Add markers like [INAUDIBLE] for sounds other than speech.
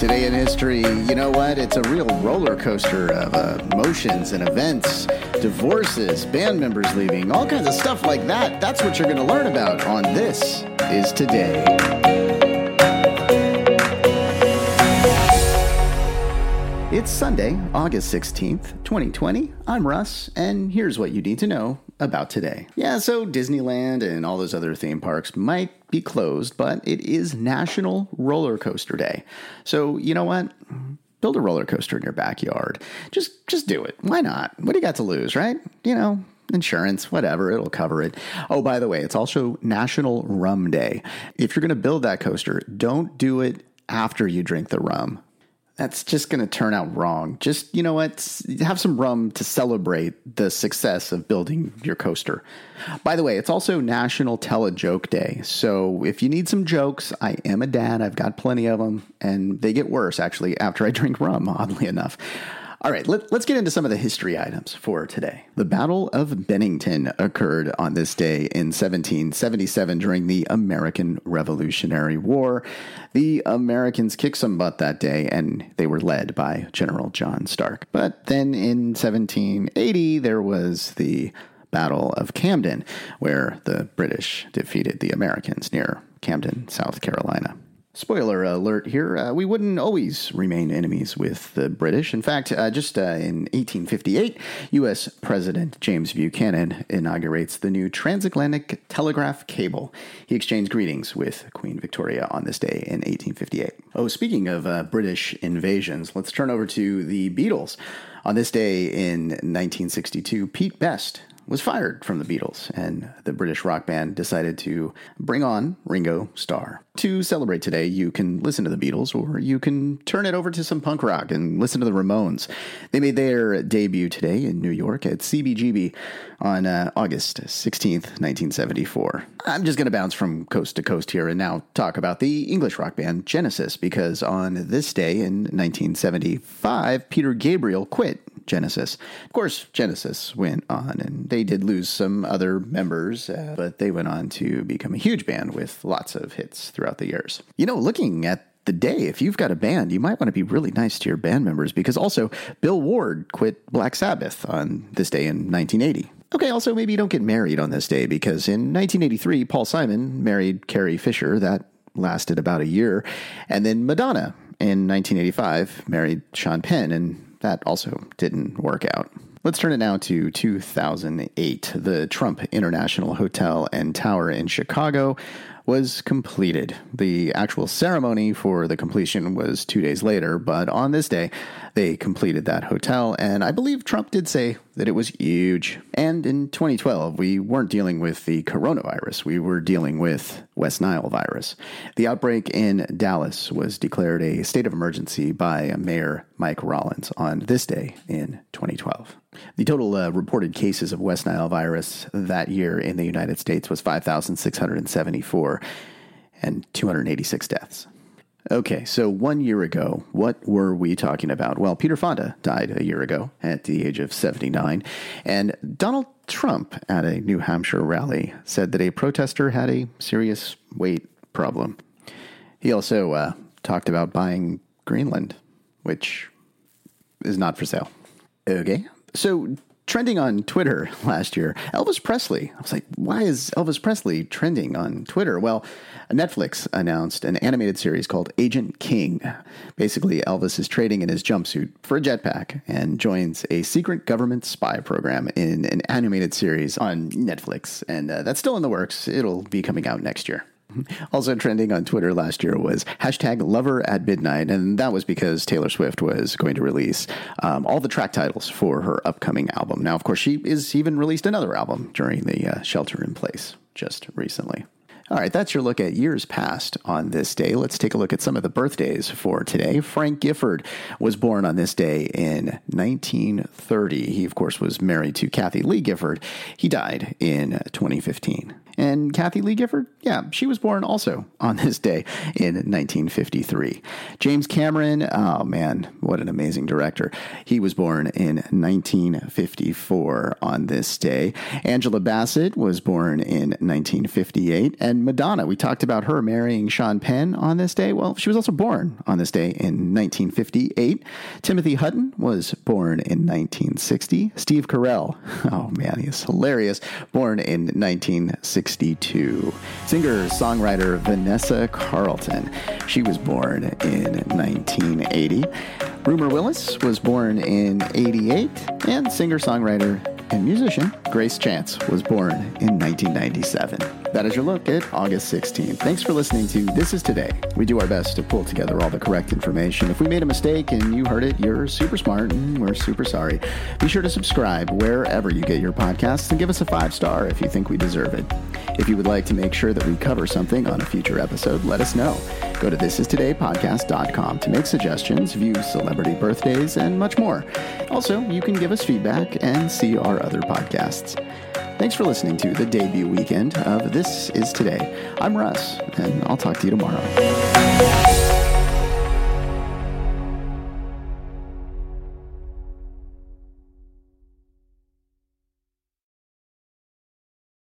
Today in history, you know what? It's a real roller coaster of uh, emotions and events, divorces, band members leaving, all kinds of stuff like that. That's what you're going to learn about on This Is Today. It's Sunday, August 16th, 2020. I'm Russ, and here's what you need to know about today. Yeah, so Disneyland and all those other theme parks might be closed, but it is National Roller Coaster Day. So, you know what? Build a roller coaster in your backyard. Just just do it. Why not? What do you got to lose, right? You know, insurance, whatever, it'll cover it. Oh, by the way, it's also National Rum Day. If you're going to build that coaster, don't do it after you drink the rum that's just going to turn out wrong. Just, you know what? Have some rum to celebrate the success of building your coaster. By the way, it's also National Tell a Joke Day. So if you need some jokes, I am a dad. I've got plenty of them, and they get worse actually after I [LAUGHS] drink rum, oddly enough. All right, let, us get into some of the history items for today. The Battle of Bennington occurred on this day in 1777 during the American Revolutionary War. The Americans kicked some butt that day and they were led by General John Stark. But then in 1780, there was the Battle of Camden, where the British defeated the Americans near Camden, South Carolina. Spoiler alert here, uh, we wouldn't always remain enemies with the British. In fact, uh, just uh, in 1858, U.S. President James Buchanan inaugurates the new transatlantic telegraph cable. He exchanged greetings with Queen Victoria on this day in 1858. Oh, speaking of uh, British invasions, let's turn over to the Beatles. On this day in 1962, Pete Best was fired from the Beatles, and the British rock band decided to bring on Ringo Starr. To celebrate today, you can listen to the Beatles, or you can turn it over to some punk rock and listen to the Ramones. They made their debut today in New York at CBGB on uh, August 16th, 1974. I'm just going to bounce from coast to coast here and now talk about the English rock band Genesis, because on this day in 1975, Peter Gabriel quit Genesis. Of course, Genesis went on, and they did lose some other members, uh, but they went on to become a huge band with lots of hits throughout the years. You know, looking at the day, if you've got a band, you might want to be really nice to your band members because also Bill Ward quit Black Sabbath on this day in 1980. Okay, also maybe you don't get married on this day because in 1983, Paul Simon married Carrie Fisher. That lasted about a year. And then Madonna in 1985 married Sean Penn, and that also didn't work out. Let's turn it now to 2008. The Trump International Hotel and Tower in Chicago was completed. The actual ceremony for the completion was two days later, but on this day, they completed that hotel, and I believe Trump did say that it was huge. And in 2012, we weren't dealing with the coronavirus, we were dealing with West Nile virus. The outbreak in Dallas was declared a state of emergency by Mayor Mike Rawlings on this day in 2012. The total uh, reported cases of West Nile virus that year in the United States was 5,674 and 286 deaths. Okay, so one year ago, what were we talking about? Well, Peter Fonda died a year ago at the age of 79, and Donald Trump at a New Hampshire rally said that a protester had a serious weight problem. He also uh, talked about buying Greenland, which is not for sale. Okay, so trending on Twitter [LAUGHS] last year, Elvis Presley. I was like, why is Elvis Presley trending on Twitter? Well, Netflix announced an animated series called Agent King. Basically, Elvis is trading in his jumpsuit for a jetpack and joins a secret government spy program in an animated series on Netflix. And uh, that's still in the works. It'll be coming out next year. [LAUGHS] Also trending on Twitter last year was hashtag lover at midnight. And that was because Taylor Swift was going to release um, all the track titles for her upcoming album. Now, of course, she is even released another album during the uh, shelter in place just recently. All right, that's your look at years past on this day. Let's take a look at some of the birthdays for today. Frank Gifford was born on this day in 1930. He, of course, was married to Kathie Lee Gifford. He died in 2015. And Kathie Lee Gifford, yeah, she was born also on this day in 1953. James Cameron, oh man, what an amazing director. He was born in 1954 on this day. Angela Bassett was born in 1958. And Madonna, we talked about her marrying Sean Penn on this day. Well, she was also born on this day in 1958. Timothy Hutton was born in 1960. Steve Carell, [LAUGHS] oh man, he's hilarious, born in 1962. Singer songwriter Vanessa Carlton, she was born in 1980. Rumer Willis was born in 88, and singer songwriter and musician Greyson Chance was born in 1997. That is your look at August 16th. Thanks for listening to This Is Today. We do our best to pull together all the correct information. If we made a mistake and you heard it, you're super smart and we're super sorry. Be sure to subscribe wherever you get your podcasts and give us a five star if you think we deserve it. If you would like to make sure that we cover something on a future episode, let us know. Go to thisistodaypodcast.com to make suggestions, view celebrity birthdays, and much more. Also, you can give us feedback and see our other podcasts. Thanks for listening to the debut weekend of This Is Today. I'm Russ, and I'll talk to you tomorrow.